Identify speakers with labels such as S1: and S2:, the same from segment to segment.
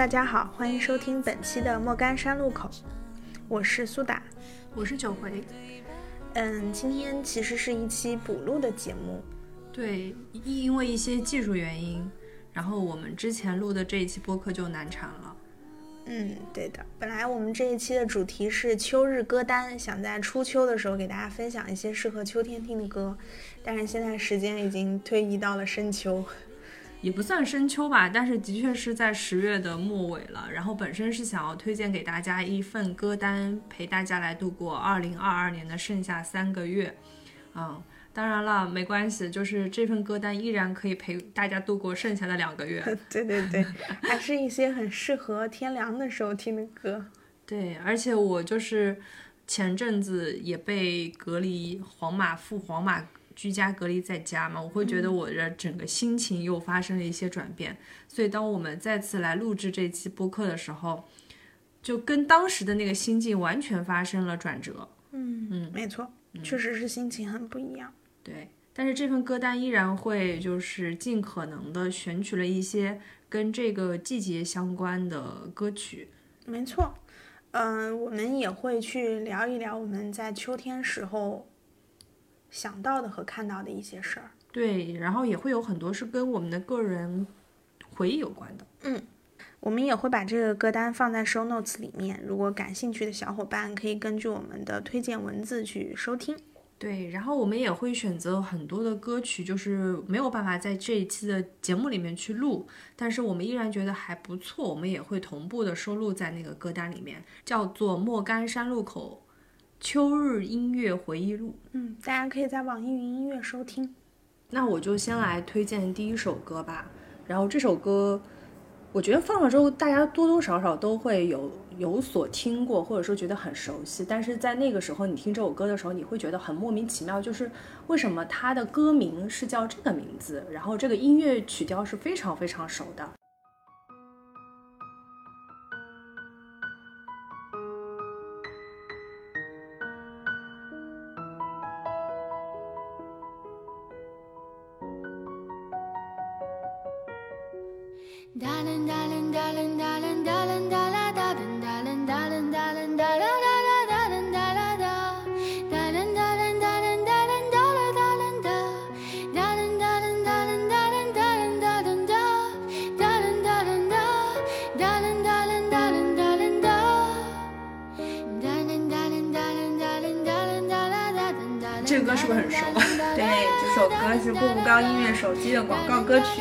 S1: 大家好，欢迎收听本期的莫干山路口，我是苏打。
S2: 我是九回，
S1: 嗯，今天其实是一期补录的节目，
S2: 对，因因为一些技术原因，然后我们之前录的这一期播客就难产了。
S1: 嗯，对的。本来我们这一期的主题是秋日歌单，想在初秋的时候给大家分享一些适合秋天听的歌，但是现在时间已经推移到了深秋。
S2: 也不算深秋吧，但是的确是在十月的末尾了。然后本身是想要推荐给大家一份歌单，陪大家来度过二零二二年的剩下三个月。嗯，当然了，没关系，就是这份歌单依然可以陪大家度过剩下的两个月。
S1: 对对对，还是一些很适合天凉的时候听的歌。
S2: 对，而且我就是前阵子也被隔离黄马赴黄码居家隔离在家嘛，我会觉得我的整个心情又发生了一些转变。所以当我们再次来录制这期播客的时候，就跟当时的那个心境完全发生了转折。
S1: 嗯嗯，没错，确实是心情很不一样。
S2: 对，但是这份歌单依然会就是尽可能的选取了一些跟这个季节相关的歌曲。
S1: 没错，嗯、我们也会去聊一聊我们在秋天时候想到的和看到的一些事儿。
S2: 对，然后也会有很多是跟我们的个人回忆有关的。
S1: 嗯我们也会把这个歌单放在 show notes 里面，如果感兴趣的小伙伴可以根据我们的推荐文字去收听。
S2: 对，然后我们也会选择很多的歌曲，就是没有办法在这一期的节目里面去录，但是我们依然觉得还不错，我们也会同步的收录在那个歌单里面，叫做《莫干山路口秋日音乐回忆录》。
S1: 嗯，大家可以在网易云音乐收听。
S2: 那我就先来推荐第一首歌吧。然后这首歌，我觉得放了之后，大家多多少少都会有有所听过，或者说觉得很熟悉。但是在那个时候，你听这首歌的时候，你会觉得很莫名其妙，就是为什么它的歌名是叫这个名字，然后这个音乐曲调是非常非常熟的。这个歌是不是很熟？
S1: 对，这首歌是步步高音乐手机的广告歌曲。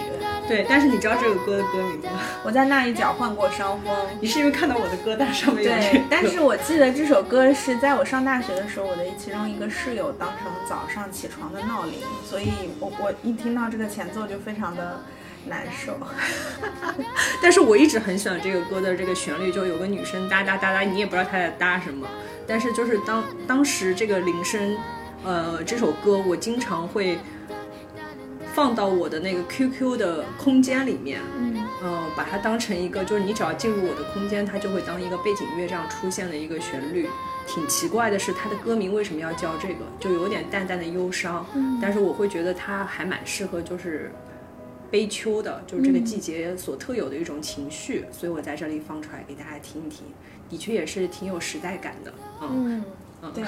S2: 对，但是你知道这个歌的歌名吗？
S1: 我在那一角患过伤风。
S2: 你是因为看到我的歌单上面有这个，
S1: 对 但是我记得这首歌是在我上大学的时候，我的其中一个室友当成早上起床的闹铃，所以我我一听到这个前奏就非常的难受。
S2: 但是我一直很喜欢这个歌的这个旋律，就有个女生哒哒哒哒，你也不知道她在哒什么，但是就是当当时这个铃声，呃，这首歌我经常会放到我的那个 QQ 的空间里面，
S1: 嗯，
S2: 呃，把它当成一个，就是你只要进入我的空间，它就会当一个背景乐这样出现的一个旋律。挺奇怪的是，它的歌名为什么要叫这个，就有点淡淡的忧伤，但是我会觉得它还蛮适合，就是悲秋的，就是这个季节所特有的一种情绪，所以我在这里放出来给大家听一听，的确也是挺有时代感的，嗯
S1: 嗯，对。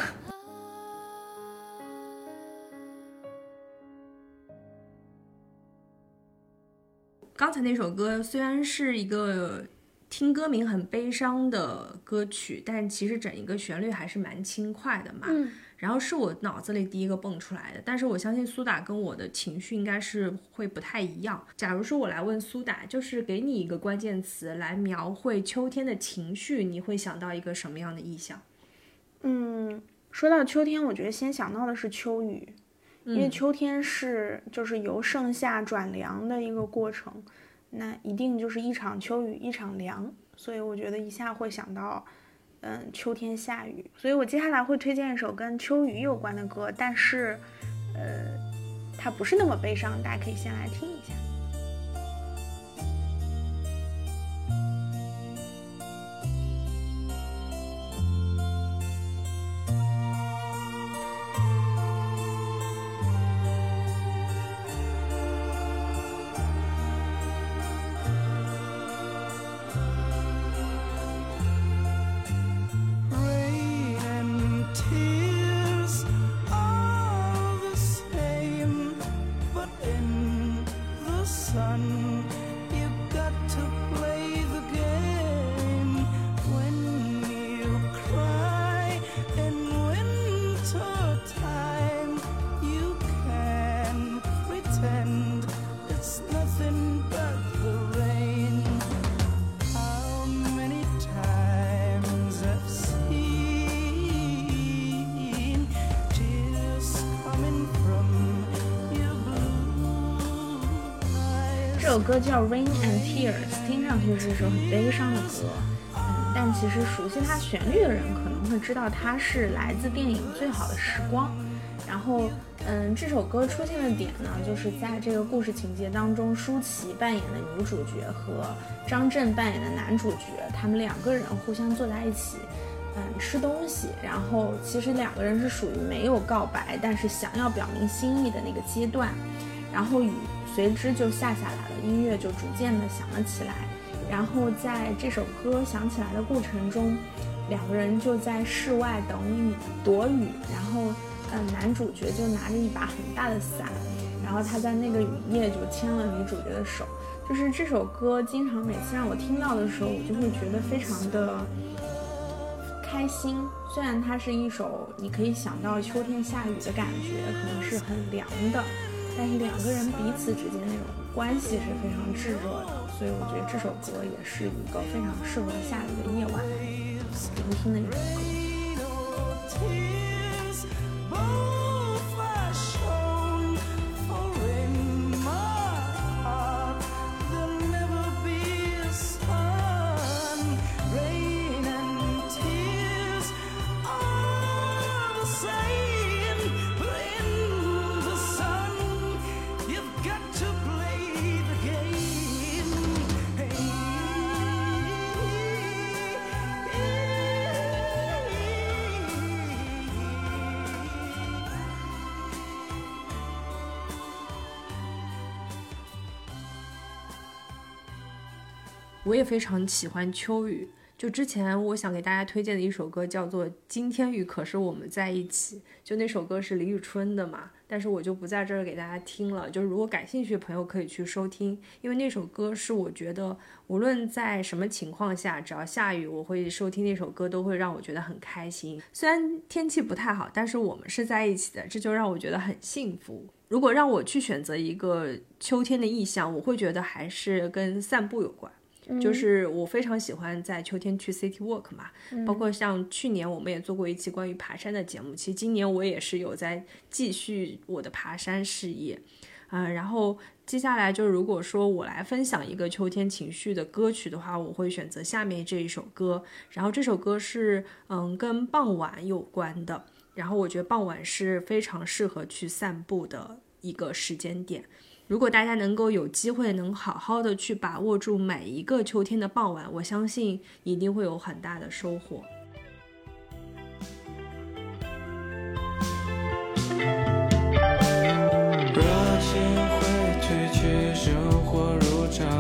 S2: 刚才那首歌虽然是一个听歌名很悲伤的歌曲，但其实整一个旋律还是蛮轻快的嘛。
S1: 嗯
S2: 然后是我脑子里第一个蹦出来的，但是我相信苏打跟我的情绪应该是会不太一样。假如说我来问苏打，就是给你一个关键词来描绘秋天的情绪，你会想到一个什么样的意象？
S1: 嗯，说到秋天，我觉得先想到的是秋雨，因为秋天是就是由盛夏转凉的一个过程，那一定就是一场秋雨一场凉，所以我觉得一下会想到，嗯，秋天下雨。所以我接下来会推荐一首跟秋雨有关的歌，但是，呃，它不是那么悲伤，大家可以先来听一下。首歌叫《Rain and Tears》，听上去是一首很悲伤的歌，嗯，但其实熟悉它旋律的人可能会知道它是来自电影《最好的时光》。然后，嗯，这首歌出现的点呢，就是在这个故事情节当中，舒淇扮演的女主角和张震扮演的男主角，他们两个人互相坐在一起，嗯，吃东西。然后其实两个人是属于没有告白，但是想要表明心意的那个阶段。然后与随之就下下来了，音乐就逐渐的响了起来。然后在这首歌响起来的过程中，两个人就在室外等雨躲雨，然后。嗯，男主角就拿着一把很大的伞，然后他在那个雨夜就牵了女主角的手。就是这首歌，经常每次让我听到的时候，我就会觉得非常的开心。虽然它是一首你可以想到秋天下雨的感觉，可能是很凉的，但是两个人彼此之间那种关系是非常炙热的。所以我觉得这首歌也是一个非常适合下雨的夜晚聆听的一首歌。
S2: 我也非常喜欢秋雨。就之前我想给大家推荐的一首歌叫做《今天雨可是我们在一起》，就那首歌是李宇春的嘛，但是我就不在这儿给大家听了。就是如果感兴趣的朋友可以去收听，因为那首歌是我觉得无论在什么情况下，只要下雨，我会收听那首歌，都会让我觉得很开心。虽然天气不太好，但是我们是在一起的，这就让我觉得很幸福。如果让我去选择一个秋天的意象，我会觉得还是跟散步有关。就是我非常喜欢在秋天去 city walk 嘛，包括像去年我们也做过一期关于爬山的节目，其实今年我也是有在继续我的爬山事业，啊，然后接下来就如果说我来分享一个秋天情绪的歌曲的话，我会选择下面这一首歌，然后这首歌是嗯跟傍晚有关的，然后我觉得傍晚是非常适合去散步的一个时间点。如果大家能够有机会，能好好的去把握住每一个秋天的傍晚，我相信一定会有很大的收获。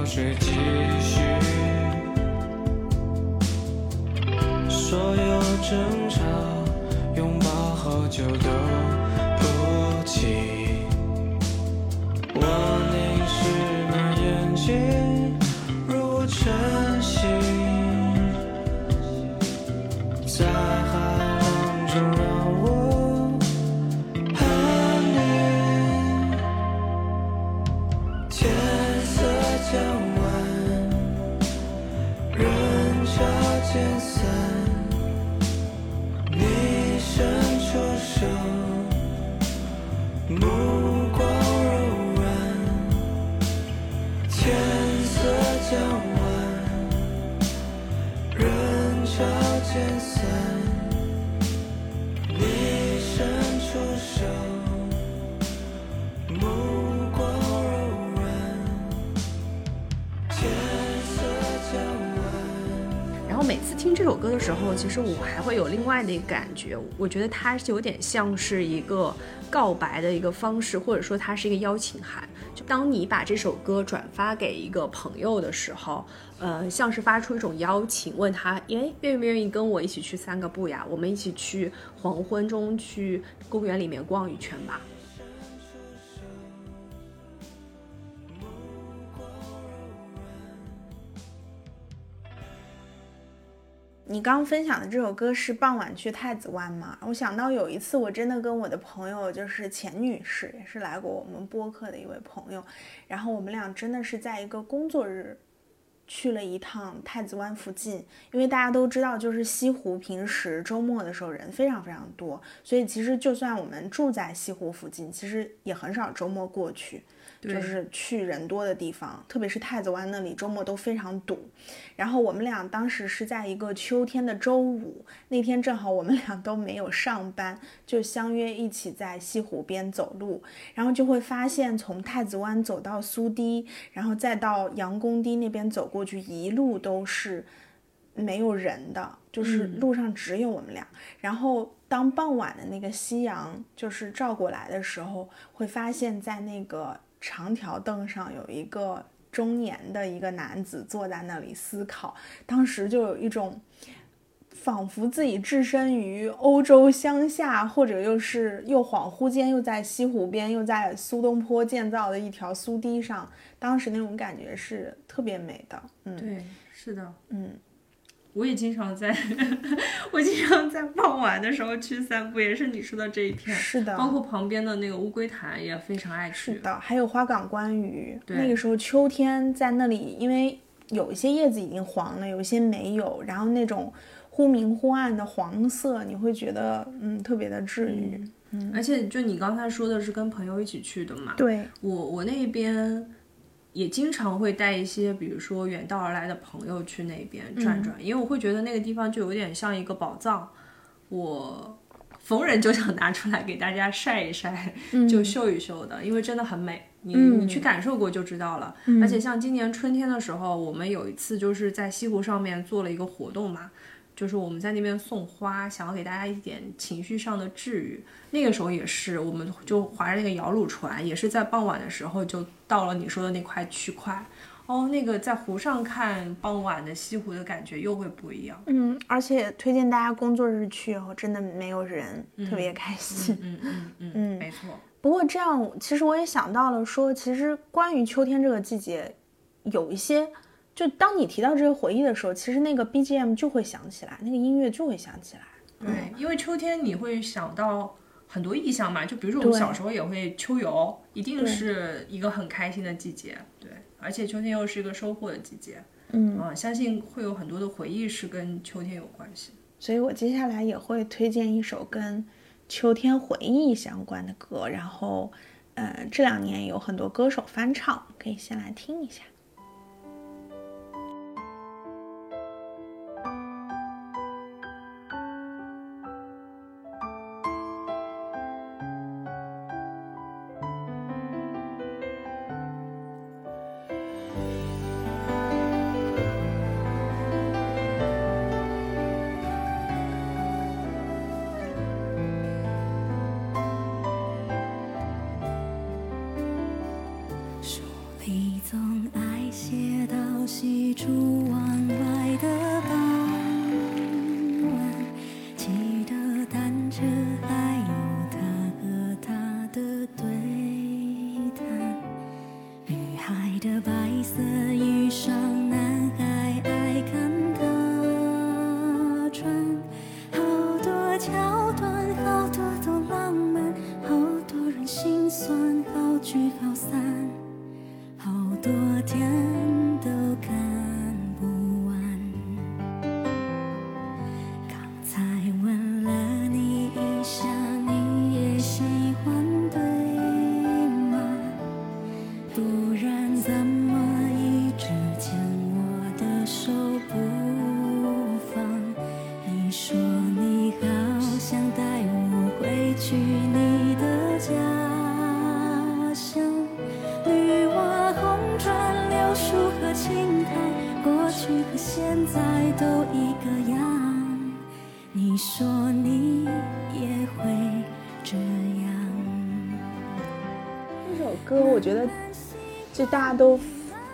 S3: 水继续，所有争吵，拥抱后就都 One. 听这首歌的
S2: 时候，其实我还会有另外的一个感觉，我觉得它是有点像是一个告白的一个方式，或者说它是一个邀请函。就当你把这首歌转发给一个朋友的时候，呃，像是发出一种邀请，问他，诶，愿不愿意跟我一起去散个步呀？我们一起去黄昏中去公园里面逛一圈吧。
S1: 你刚分享的这首歌是傍晚去太子湾吗？我想到有一次，我真的跟我的朋友，就是钱女士，也是来过我们播客的一位朋友，然后我们俩真的是在一个工作日去了一趟太子湾附近，因为大家都知道，就是西湖平时周末的时候人非常非常多，所以其实就算我们住在西湖附近，其实也很少周末过去。就是去人多的地方，特别是太子湾那里，周末都非常堵。然后我们俩当时是在一个秋天的周五，那天正好我们俩都没有上班，就相约一起在西湖边走路，然后就会发现从太子湾走到苏堤，然后再到杨公堤那边走过去，一路都是没有人的，就是路上只有我们俩。然后当傍晚的那个夕阳就是照过来的时候，会发现在那个。长条凳上有一个中年的一个男子坐在那里思考，当时就有一种仿佛自己置身于欧洲乡下，或者又是又恍惚间又在西湖边，又在苏东坡建造的一条苏堤上，当时那种感觉是特别美的。嗯，
S2: 对，是的，
S1: 嗯。
S2: 我也经常在，我经常在傍晚的时候去散步，也是你说的这一片。
S1: 是的，
S2: 包括旁边的那个乌龟潭也非常爱去。
S1: 是的，还有花港观鱼。
S2: 对，
S1: 那个时候秋天在那里，因为有一些叶子已经黄了，有一些没有，然后那种忽明忽暗的黄色，你会觉得嗯特别的治愈。嗯，
S2: 而且就你刚才说的是跟朋友一起去的嘛？
S1: 对，
S2: 我我那边。也经常会带一些，比如说远道而来的朋友去那边转转，因为我会觉得那个地方就有点像一个宝藏，我逢人就想拿出来给大家晒一晒，就秀一秀的，因为真的很美，你你去感受过就知道了。而且像今年春天的时候，我们有一次就是在西湖上面做了一个活动嘛。就是我们在那边送花，想要给大家一点情绪上的治愈。那个时候也是，我们就划着那个摇橹船，也是在傍晚的时候就到了你说的那块区块。哦，那个在湖上看傍晚的西湖的感觉又会不一样。
S1: 嗯，而且推荐大家工作日去哦，真的没有人，特别开心。
S2: 嗯嗯嗯嗯，没错。
S1: 不过这样，其实我也想到了，说其实关于秋天这个季节，有一些。就当你提到这些回忆的时候，其实那个 BGM 就会响起来，那个音乐就会响起来。
S2: 对，因为秋天你会想到很多意象嘛，就比如说我们小时候也会秋游，一定是一个很开心的季节。对，而且秋天又是一个收获的季节。
S1: 嗯
S2: 啊，相信会有很多的回忆是跟秋天有关系。
S1: 所以我接下来也会推荐一首跟秋天回忆相关的歌，然后，呃，这两年有很多歌手翻唱，可以先来听一下。算好聚好散好多天大家都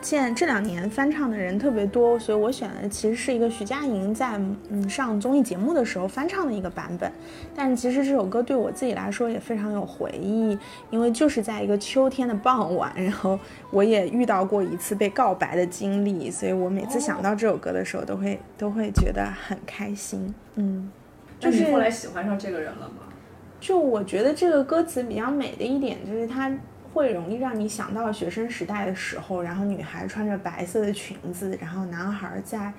S1: 现这两年翻唱的人特别多，所以我选的其实是一个徐佳莹在嗯上综艺节目的时候翻唱的一个版本。但是其实这首歌对我自己来说也非常有回忆，因为就是在一个秋天的傍晚，然后我也遇到过一次被告白的经历，所以我每次想到这首歌的时候都会都会觉得很开心。嗯，就是
S2: 后来喜欢上这个人了吗？
S1: 就我觉得这个歌词比较美的一点就是它。会容易让你想到学生时代的时候，然后女孩穿着白色的裙子，然后男孩在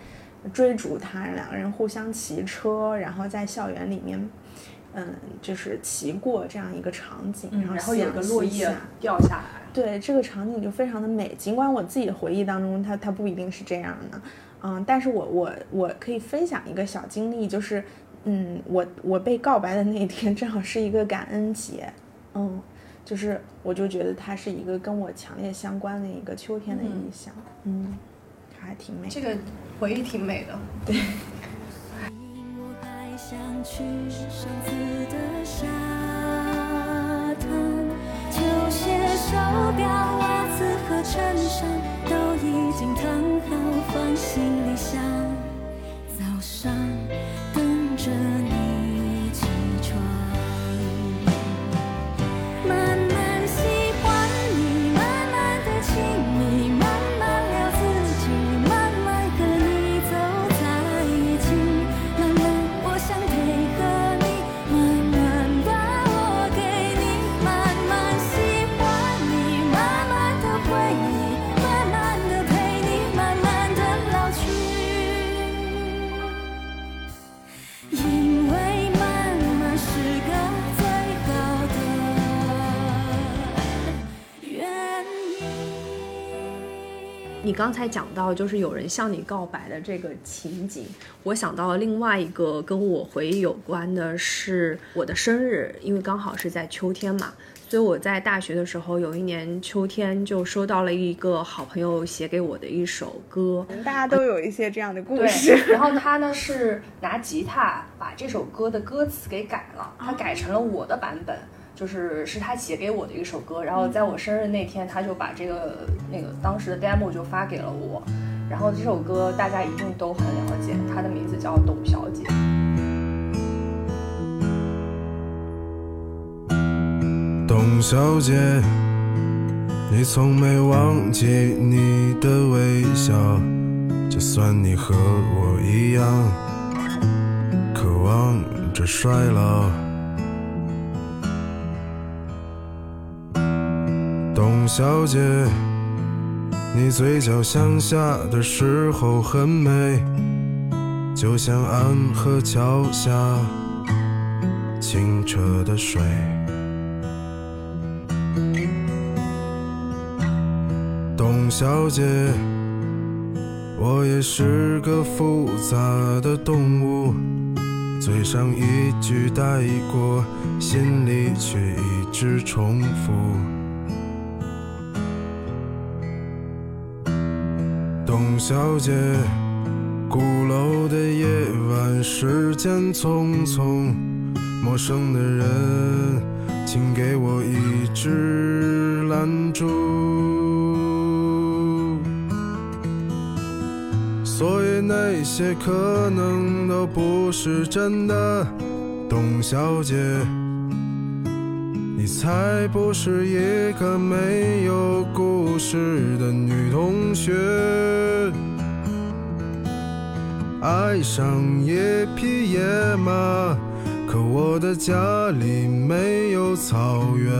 S1: 追逐她，两个人互相骑车，然后在校园里面，嗯，就是骑过这样一个场景，
S2: 然
S1: 后
S2: 有个落叶掉下来。
S1: 对这个场景就非常的美。尽管我自己的回忆当中，它它不一定是这样的，嗯，但是我我我可以分享一个小经历，就是，嗯，我我被告白的那一天正好是一个感恩节，嗯，就是我就觉得它是一个跟我强烈相关的一个秋天的印象，嗯，还挺美。
S2: 这个回忆挺美的。
S4: 我还想去上你
S2: 刚才讲到就是有人向你告白的这个情景，我想到了另外一个跟我回忆有关的是我的生日，因为刚好是在秋天嘛，所以我在大学的时候有一年秋天就收到了一个好朋友写给我的一首歌，
S1: 大家都有一些这样的故事，，
S2: 然后他呢是拿吉他把这首歌的歌词给改了，他改成了我的版本，就是是他写给我的一首歌。然后在我生日那天，他就把这个那个当时的 demo 就发给了我。然后这首歌大家一定都很了解，它的名字叫《董小姐》。
S5: 董小姐，你从没忘记你的微笑，就算你和我一样，渴望着衰老。董小姐，你嘴角向下的时候很美，就像安河桥下清澈的水。董小姐，我也是个复杂的动物，嘴上一句带过，心里却一直重复。董小姐，鼓楼的夜晚，时间匆匆，陌生的人，请给我一支兰烛。所以那些可能都不是真的，董小姐，才不是一个没有故事的女同学。爱上一匹野马，可我的家里没有草原，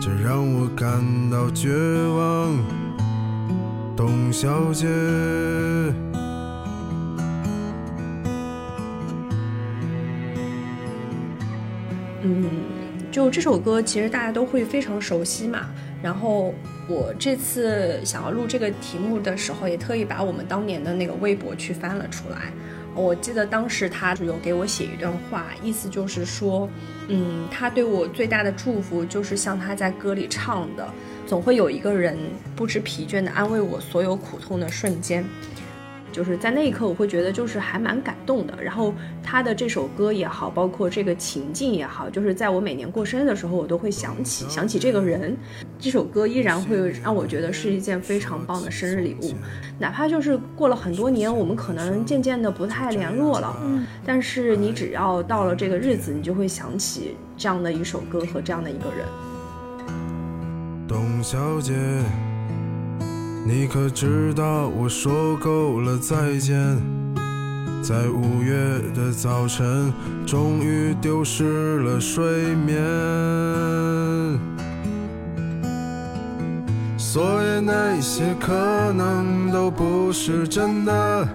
S5: 这让我感到绝望。董小姐。
S2: 就这首歌，其实大家都会非常熟悉嘛。然后我这次想要录这个题目的时候，也特意把我们当年的那个微博去翻了出来。我记得当时他有给我写一段话，意思就是说，嗯，他对我最大的祝福就是像他在歌里唱的，总会有一个人不知疲倦地安慰我所有苦痛的瞬间。就是在那一刻，我会觉得就是还蛮感动的。然后他的这首歌也好，包括这个情境也好，就是在我每年过生日的时候，我都会想起想起这个人。这首歌依然会让我觉得是一件非常棒的生日礼物，哪怕就是过了很多年，我们可能渐渐的不太联络了，嗯，但是你只要到了这个日子，你就会想起这样的一首歌和这样的一个人。
S5: 董小姐，你可知道我说够了再见？在五月的早晨，终于丢失了睡眠。所以那些可能都不是真的，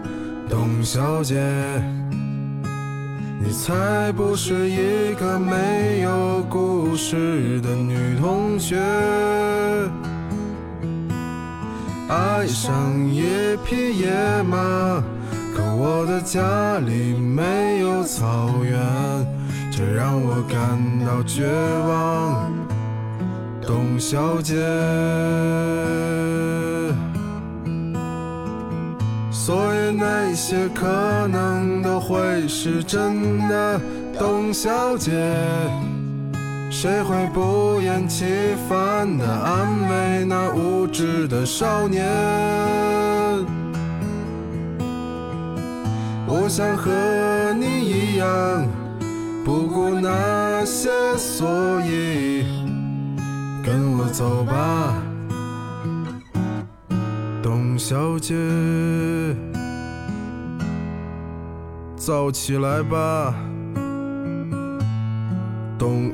S5: 董小姐。你才不是一个没有故事的女同学。爱上一匹野马，可我的家里没有草原，这让我感到绝望。董小姐。所以那些可能都会是真的，董小姐。谁会不厌其烦地安慰那无知的少年？我想和你一样，不顾那些，所以跟我走吧。董小姐，早起来吧，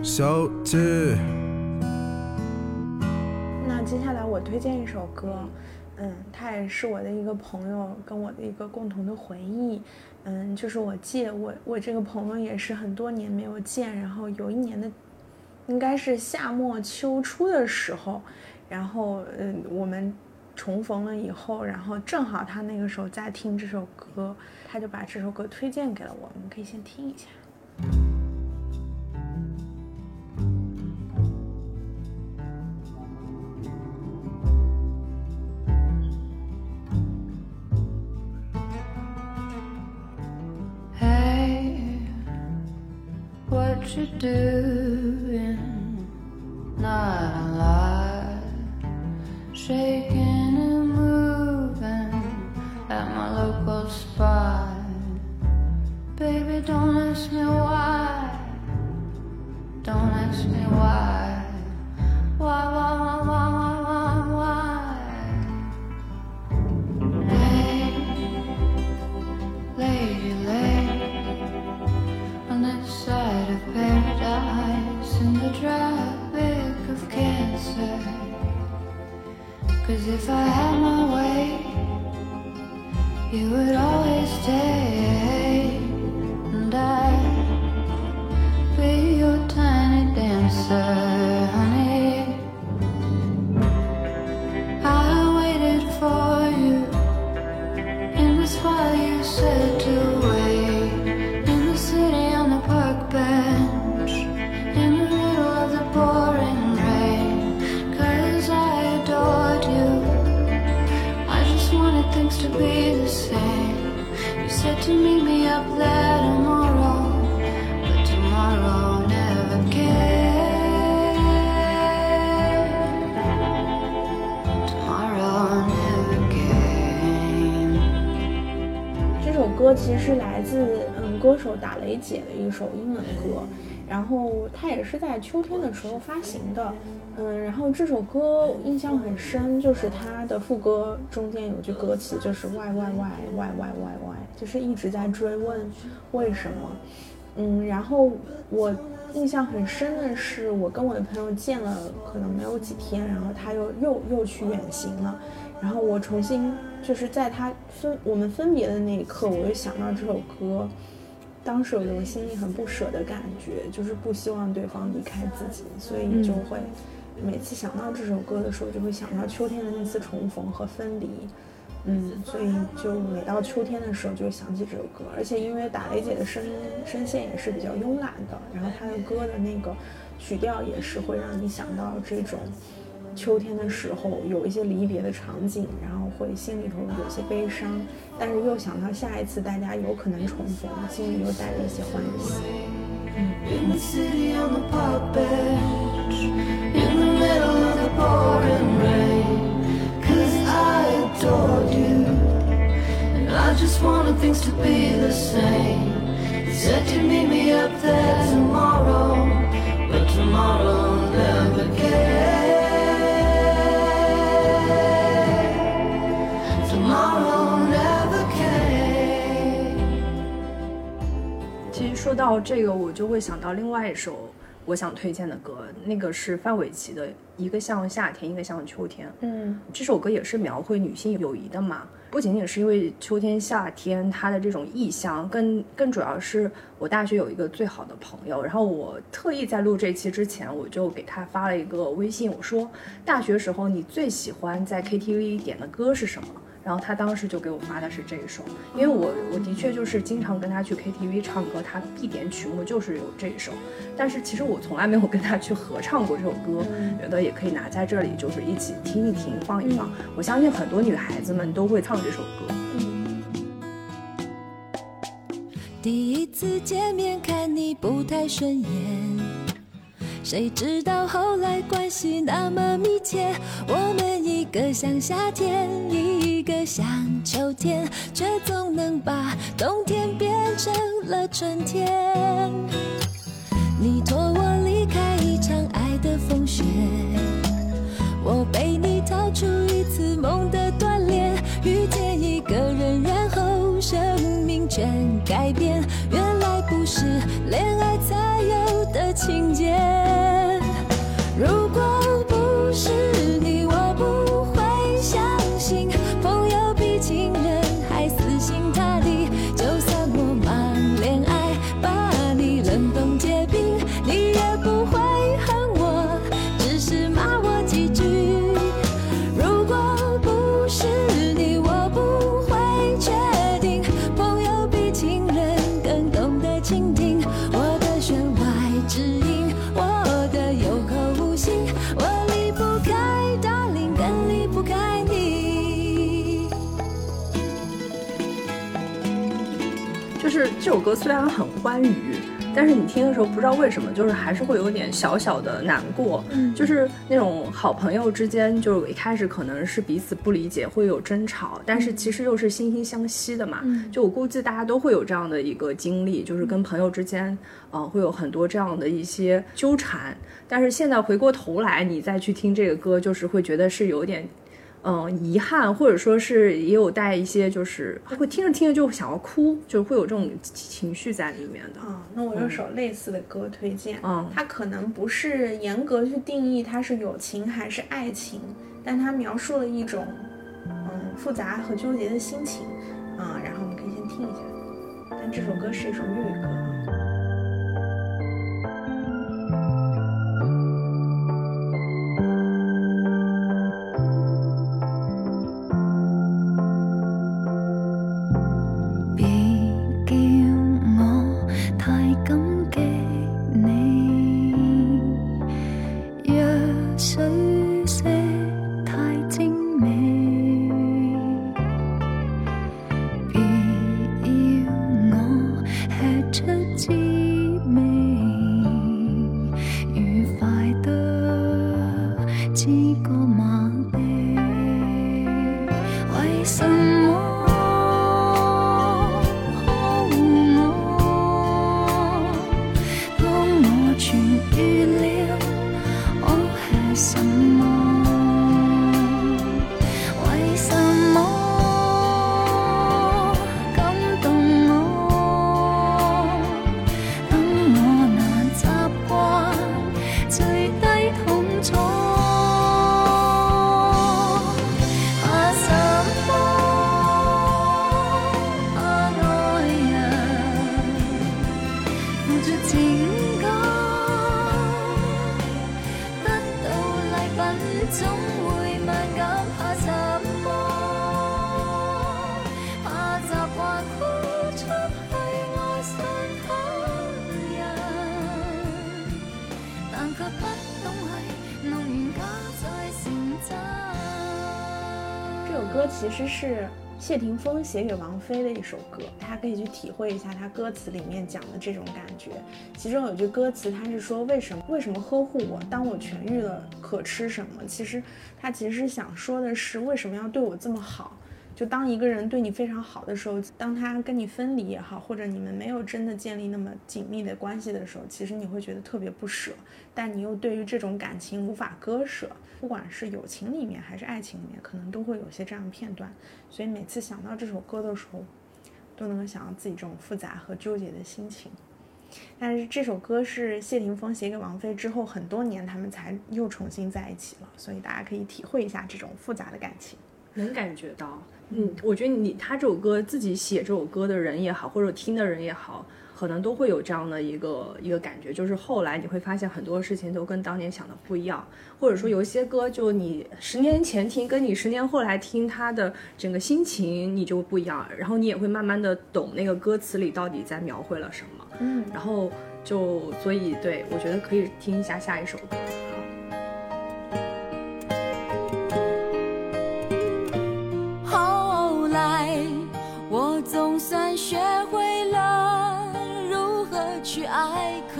S5: 小姐。
S1: 那接下来我推荐一首歌，嗯，它也是我的一个朋友跟我的一个共同的回忆，嗯，就是我借我我这个朋友也是很多年没有见，然后有一年的应该是夏末秋初的时候，然后嗯我们。重逢了以后，然后正好他那个时候在听这首歌，他就把这首歌推荐给了我们，可以先听一下。
S6: you're doing, not a lot. Shaking and moving at my local spot. Baby, don't ask me why. Don't ask me why. Cause if I had my way you would
S1: 手打雷姐的一首英文歌，然后它也是在秋天的时候发行的，嗯，然后这首歌印象很深，就是它的副歌中间有句歌词就是 why why why why why why why，就是一直在追问为什么，嗯，然后我印象很深的是，我跟我的朋友见了可能没有几天，然后他又又又去远行了，然后我重新就是在他分我们分别的那一刻，我就想到这首歌。当时有一种心里很不舍的感觉，就是不希望对方离开自己，所以就会每次想到这首歌的时候，就会想到秋天的那次重逢和分离。嗯，所以就每到秋天的时候，就会想起这首歌。而且因为打雷姐的声音声线也是比较慵懒的，然后她的歌的那个曲调也是会让你想到这种秋天的时候有一些离别的场景，然后会心里头有些悲伤，但是又想到下一次大家有可能重逢，心里又带着一些欢喜。
S6: In the city on
S2: 说到这个，我就会想到另外一首我想推荐的歌，那个是范玮琪的《一个像夏天，一个像秋天》。
S1: 嗯，
S2: 这首歌也是描绘女性友谊的嘛，不仅仅是因为秋天、夏天它的这种意象，更更主要是我大学有一个最好的朋友，然后我特意在录这期之前，我就给他发了一个微信，我说大学时候你最喜欢在 KTV 点的歌是什么？然后他当时就给我发的是这一首，因为我我的确就是经常跟他去 KTV 唱歌，他必点曲目就是有这一首，但是其实我从来没有跟他去合唱过这首歌，觉得也可以拿在这里就是一起听一听，放一放。我相信很多女孩子们都会唱这首歌。
S4: 第一次见面看你不太顺眼，谁知道后来关系那么密切，我们一个像夏天，一个像秋天，却总能把冬天变成了春天。你托
S2: 歌虽然很欢愉，但是你听的时候不知道为什么，就是还是会有点小小的难过。嗯，就是那种好朋友之间，就是一开始可能是彼此不理解，会有争吵，但是其实又是惺惺相惜的嘛。就我估计大家都会有这样的一个经历，就是跟朋友之间，呃，会有很多这样的一些纠缠。但是现在回过头来，你再去听这个歌，就是会觉得是有点。嗯，遗憾，或者说是也有带一些，就是会听着听着就想要哭，就是会有这种情绪在里面的。
S1: 啊，那我有首类似的歌推荐。
S2: 嗯
S1: 它可能不是严格去定义它是友情还是爱情，但它描述了一种嗯复杂和纠结的心情。啊、然后我们可以先听一下。但这首歌是一首粤语歌谢霆锋写给王菲的一首歌，大家可以去体会一下他歌词里面讲的这种感觉。其中有句歌词，他是说为什么为什么呵护我？当我痊愈了，可吃什么？其实他其实想说的是为什么要对我这么好？就当一个人对你非常好的时候，当他跟你分离也好，或者你们没有真的建立那么紧密的关系的时候，其实你会觉得特别不舍，但你又对于这种感情无法割舍。不管是友情里面还是爱情里面，可能都会有些这样的片段。所以每次想到这首歌的时候，都能够想到自己这种复杂和纠结的心情。但是这首歌是谢霆锋写给王菲之后很多年，他们才又重新在一起了，所以大家可以体会一下这种复杂的感情。
S2: 能感觉到，嗯，我觉得你他这首歌自己写这首歌的人也好，或者听的人也好，可能都会有这样的一个一个感觉，就是后来你会发现很多事情都跟当年想的不一样，或者说有一些歌，就你十年前听，跟你十年后来听，他的整个心情你就不一样，然后你也会慢慢的懂那个歌词里到底在描绘了什么，
S1: 嗯，
S2: 然后就所以对我觉得可以听一下下一首歌。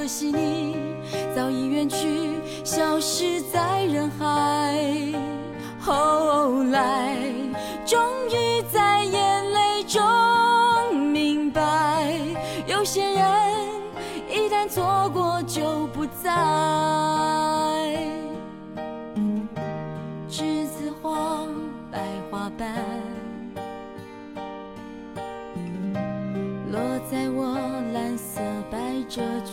S4: 可惜你早已远去，消失在人海。后来，终于在眼泪中明白，有些人一旦错过就不再。栀子花，白花瓣，落在我蓝色百褶裙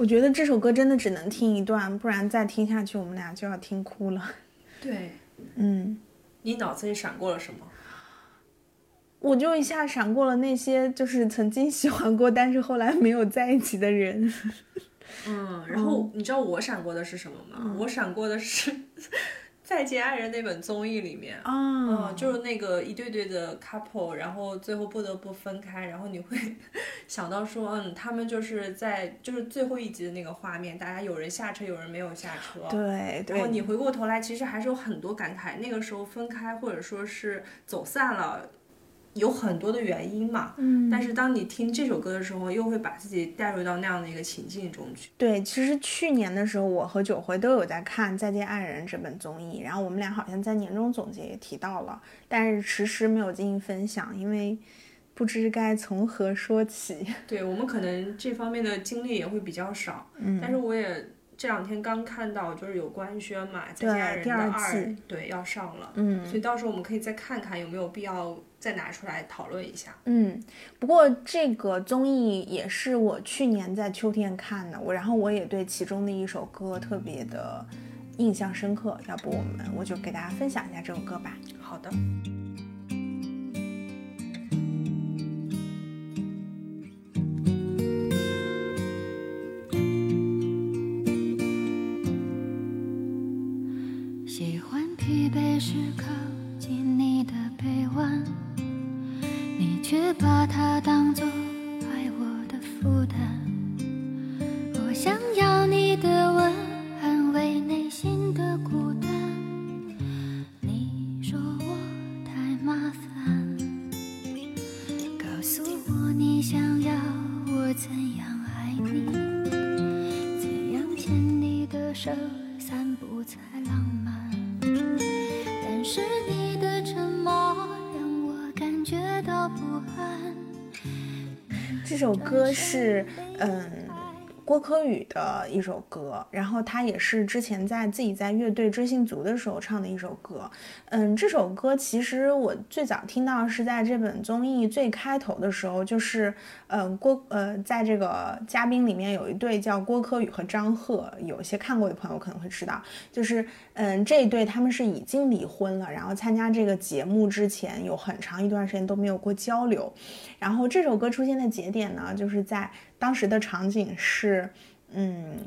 S1: 我觉得这首歌真的只能听一段，不然再听下去我们俩就要听哭了。
S2: 对
S1: 嗯，
S2: 你脑子里闪过了什么？
S1: 我就一下闪过了那些就是曾经喜欢过，但是后来没有在一起的人。
S2: 嗯，然后你知道我闪过的是什么吗？
S1: 嗯
S2: 我闪过的是《再见爱人》那本综艺里面。
S1: 啊
S2: 嗯，就是那个一对对的 couple，然后最后不得不分开，然后你会 想到说，嗯，他们就是在就是最后一集的那个画面，大家有人下车，有人没有下车。
S1: 对对，
S2: 然后你回过头来，其实还是有很多感慨。那个时候分开或者说是走散了，有很多的原因嘛。
S1: 嗯，
S2: 但是当你听这首歌的时候，又会把自己带入到那样的一个情境中去。
S1: 对，其实去年的时候，我和九辉都有在看《再见爱人》这本综艺，然后我们俩好像在年终总结也提到了，但是迟迟没有进行分享，因为不知该从何说起。
S2: 对我们可能这方面的经历也会比较少，
S1: 嗯，
S2: 但是我也这两天刚看到，就是有官宣嘛，《再见爱人》的二
S1: 季
S2: 对要上了，
S1: 嗯
S2: 所以到时候我们可以再看看有没有必要再拿出来讨论一下。
S1: 嗯，不过这个综艺也是我去年在秋天看的，我然后我也对其中的一首歌特别的印象深刻，要不我们我就给大家分享一下这首歌吧。
S2: 好的，
S1: 郭柯宇的一首歌，然后他也是之前在自己在乐队追星族的时候唱的一首歌。嗯，这首歌其实我最早听到是在这本综艺最开头的时候，就是嗯郭呃在这个嘉宾里面有一对叫郭柯宇和张赫，有些看过的朋友可能会知道，就是嗯这一对他们是已经离婚了，然后参加这个节目之前有很长一段时间都没有过交流。然后这首歌出现的节点呢，就是在当时的场景是，嗯，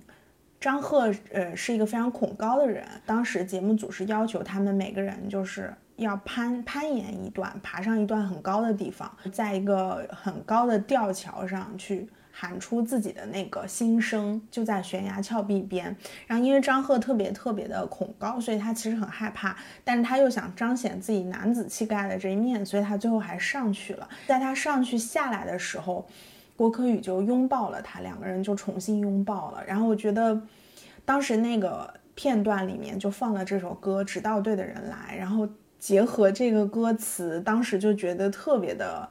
S1: 张赫呃是一个非常恐高的人，当时节目组是要求他们每个人就是要攀攀岩一段，爬上一段很高的地方，在一个很高的吊桥上去。喊出自己的那个心声，就在悬崖峭壁边。然后因为张赫特别特别的恐高，所以他其实很害怕，但是他又想彰显自己男子气概的这一面，所以他最后还上去了。在他上去下来的时候，郭柯宇就拥抱了他，两个人就重新拥抱了。然后我觉得，当时那个片段里面就放了这首歌《直到对的人来》，然后结合这个歌词，当时就觉得特别的。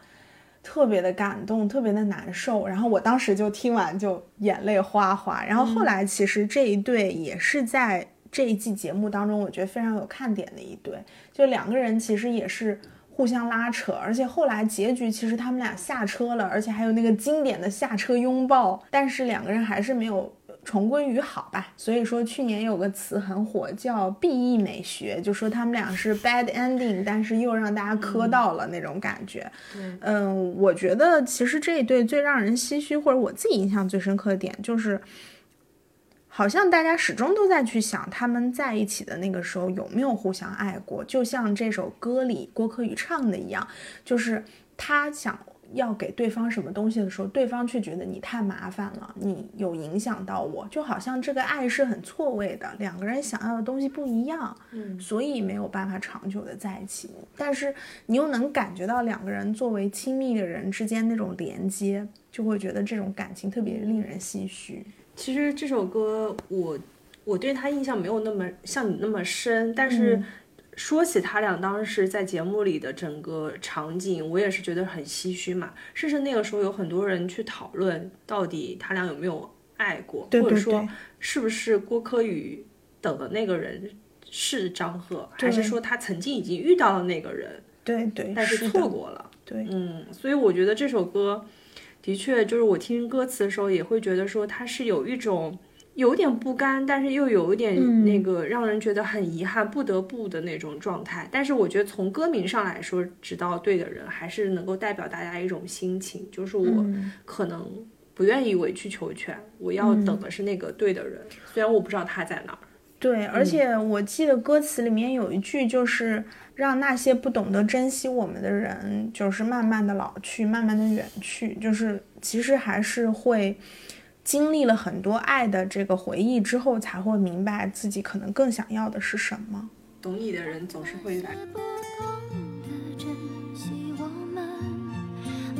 S1: 特别的感动，特别的难受，然后我当时就听完就眼泪哗哗。然后后来其实这一对也是在这一季节目当中，我觉得非常有看点的一对，就两个人其实也是互相拉扯，而且后来结局其实他们俩下车了，而且还有那个经典的下车拥抱，但是两个人还是没有。重归于好吧，所以说去年有个词很火，叫 B E 美学，就说他们俩是 bad ending，但是又让大家磕到了那种感觉。嗯，我觉得其实这一对最让人唏嘘，或者我自己印象最深刻的点，就是好像大家始终都在去想他们在一起的那个时候有没有互相爱过，就像这首歌里郭柯宇唱的一样，就是他想。要给对方什么东西的时候，对方却觉得你太麻烦了，你有影响到我，就好像这个爱是很错位的，两个人想要的东西不一样，
S2: 嗯，
S1: 所以没有办法长久的在一起。但是你又能感觉到两个人作为亲密的人之间那种连接，就会觉得这种感情特别令人唏嘘。
S2: 其实这首歌我我对他印象没有那么像你那么深，但是。说起他俩当时在节目里的整个场景，我也是觉得很唏嘘嘛。甚至那个时候有很多人去讨论，到底他俩有没有爱过，或者说是不是郭柯宇等的那个人是张赫，还是说他曾经已经遇到了那个人，
S1: 对对，
S2: 但是错过了。
S1: 对，
S2: 嗯，所以我觉得这首歌的确就是我听歌词的时候也会觉得说它是有一种。有点不甘，但是又有一点那个让人觉得很遗憾、不得不的那种状态。但是我觉得从歌名上来说，直到对的人还是能够代表大家一种心情，就是我可能不愿意委曲求全，我要等的是那个对的人，虽然我不知道他在哪儿。
S1: 对，而且我记得歌词里面有一句，就是让那些不懂得珍惜我们的人，就是慢慢的老去，慢慢的远去，就是其实还是会。经历了很多爱的这个回忆之后，才会明白自己可能更想要的是什么。
S2: 懂你的人总是会来。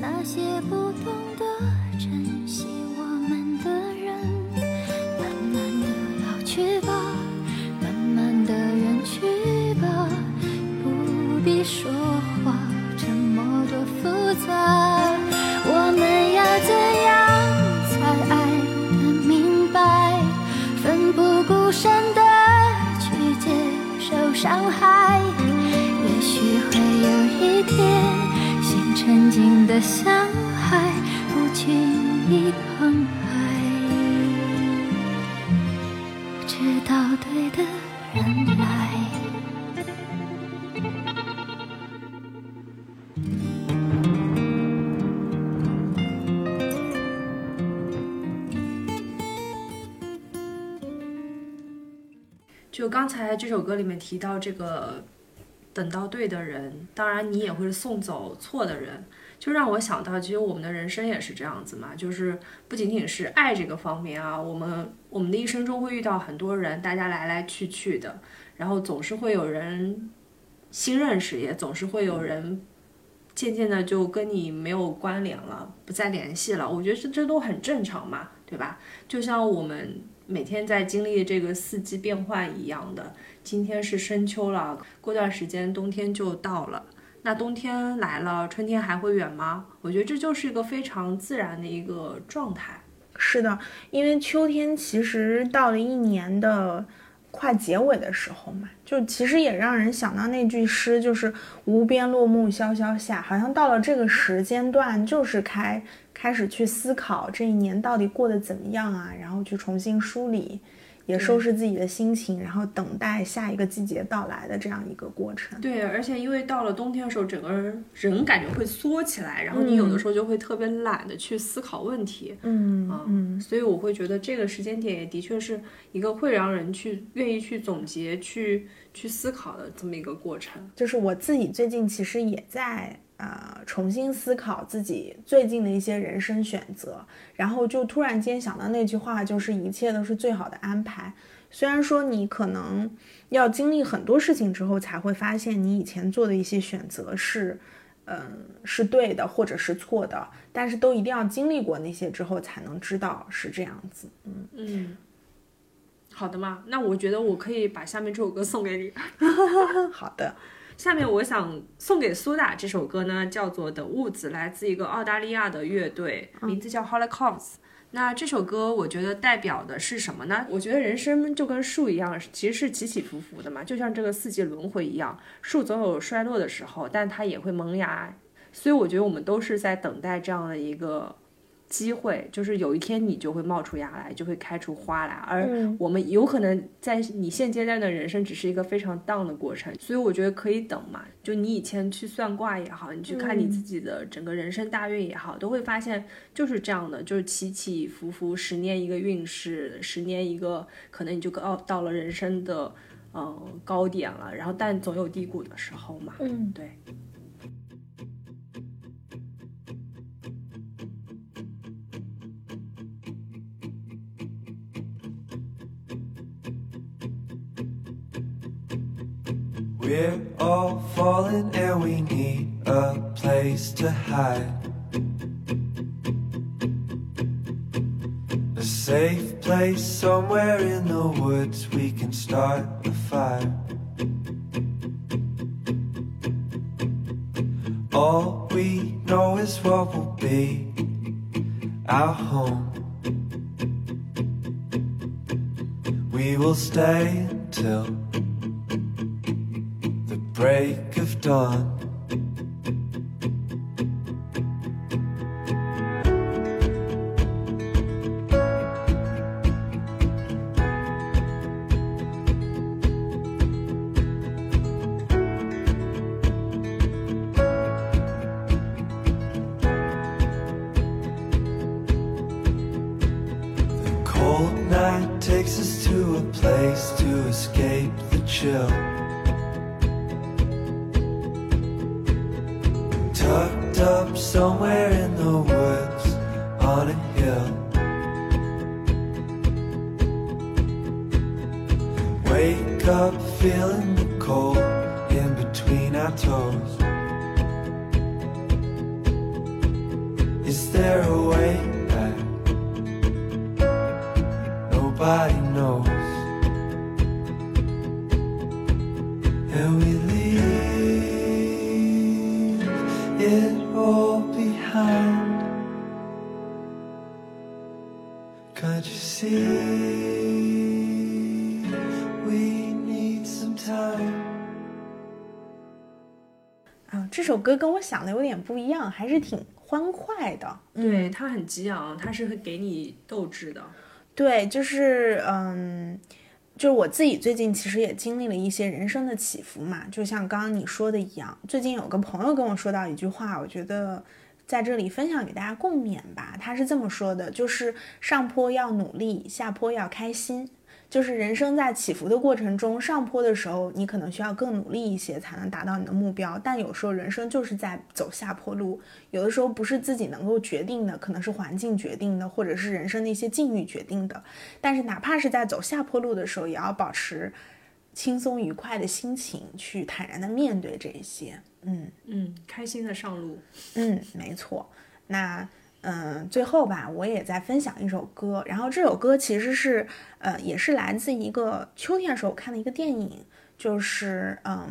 S6: 那些不懂得珍惜我们的必说话这么多复杂。我们要怎样？才爱得明白，奋不顾身的去接受伤害，也许会有一天，心沉静的像海，不轻易澎湃，直到对的
S2: 就刚才这首歌里面提到这个，等到对的人，当然你也会送走错的人，就让我想到，其实我们的人生也是这样子嘛，就是不仅仅是爱这个方面啊，我们我们的一生中会遇到很多人，大家来来去去的，然后总是会有人新认识，也总是会有人渐渐的就跟你没有关联了，不再联系了。我觉得这这都很正常嘛，对吧？就像我们。每天在经历这个四季变换一样的，今天是深秋了，过段时间冬天就到了。那冬天来了，春天还会远吗？我觉得这就是一个非常自然的一个状态。
S1: 是的，因为秋天其实到了一年的快结尾的时候嘛，就其实也让人想到那句诗，就是“无边落木萧萧下”，好像到了这个时间段就是开。开始去思考这一年到底过得怎么样啊，然后去重新梳理也收拾自己的心情，然后等待下一个季节到来的这样一个过程。
S2: 对，而且因为到了冬天的时候，整个人人感觉会缩起来，然后你有的时候就会特别懒得去思考问题。
S1: 嗯
S2: 啊
S1: 嗯
S2: 所以我会觉得这个时间点也的确是一个会让人去愿意去总结、去去思考的这么一个过程。
S1: 就是我自己最近其实也在呃重新思考自己最近的一些人生选择，然后就突然间想到那句话，就是一切都是最好的安排。虽然说你可能要经历很多事情之后，才会发现你以前做的一些选择是，嗯，是对的或者是错的，但是都一定要经历过那些之后，才能知道是这样子。嗯，
S2: 嗯，好的嘛，那我觉得我可以把下面这首歌送给你。
S1: 好的，
S2: 下面我想送给苏打这首歌呢，叫做《The Woods》，来自一个澳大利亚的乐队，名字叫 Holocaust。那这首歌我觉得代表的是什么呢？我觉得人生就跟树一样，其实是起起伏伏的嘛，就像这个四季轮回一样，树总有衰落的时候，但它也会萌芽。所以我觉得我们都是在等待这样的一个机会，就是有一天你就会冒出芽来，就会开出花来，而我们有可能在你现阶段的人生只是一个非常 down 的过程，所以我觉得可以等嘛。就你以前去算卦也好，你去看你自己的整个人生大运也好，都会发现就是这样的，就是起起伏伏，十年一个运势，十年一个，可能你就到到了人生的嗯高点了，然后但总有低谷的时候嘛。
S1: 嗯，
S2: 对。
S7: We're all falling and we need a place to hide. A safe place somewhere in the woods we can start a fire. All we know is what will be our home. We will stay until the break of dawn.
S1: 歌跟我想的有点不一样，还是挺欢快的。
S2: 对，它很激昂，它是会给你斗志的。
S1: 对，就是嗯，就是我自己最近其实也经历了一些人生的起伏嘛，就像刚刚你说的一样。最近有个朋友跟我说到一句话，我觉得在这里分享给大家共勉吧。他是这么说的，就是上坡要努力，下坡要开心。就是人生在起伏的过程中，上坡的时候你可能需要更努力一些才能达到你的目标，但有时候人生就是在走下坡路，有的时候不是自己能够决定的，可能是环境决定的，或者是人生的一些境遇决定的。但是哪怕是在走下坡路的时候，也要保持轻松愉快的心情，去坦然的面对这一些。嗯
S2: 嗯，开心的上路。
S1: 嗯，没错。那嗯，最后吧，我也再分享一首歌。然后这首歌其实是呃，也是来自一个秋天的时候看的一个电影，就是嗯，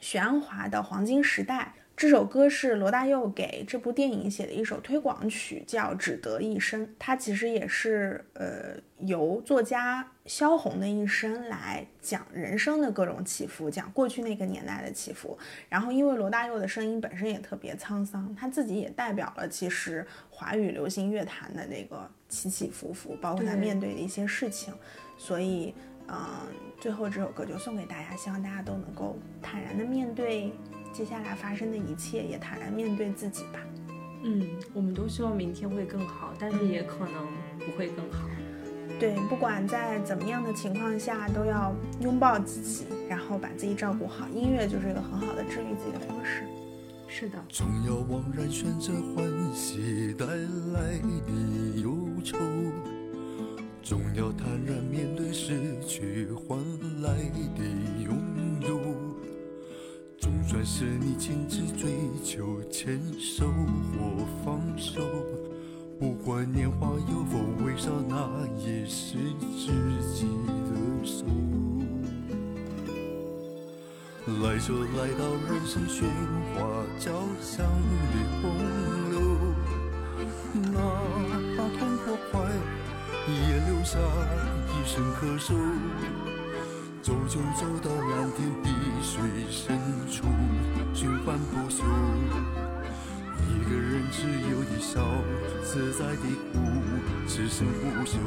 S1: 许鞍华的《黄金时代》。这首歌是罗大佑给这部电影写的一首推广曲，叫《只得一生》。它其实也是呃由作家萧红的一生来讲人生的各种起伏，讲过去那个年代的起伏。然后因为罗大佑的声音本身也特别沧桑，他自己也代表了其实华语流行乐坛的那个起起伏伏，包括他面对的一些事情。所以嗯，最后这首歌就送给大家，希望大家都能够坦然的面对。接下来发生的一切，也坦然面对自己吧。
S2: 嗯，我们都希望明天会更好，但是也可能不会更好。
S1: 对，不管在怎么样的情况下，都要拥抱自己，然后把自己照顾好。音乐就是一个很好的治愈自己的方式。
S2: 是的。
S8: 总要惘然选择欢喜带来的忧愁，总要坦然面对失去换来的拥有。算是你亲自追求，牵手或放手，不管年华有否微笑，那也是自己的手。来就来到人生喧哗交响的洪流，哪怕痛或快，也留下一声咳嗽。走就走到蓝天碧水深处，循环不休。一个人自由的笑，自在的哭，此生不休。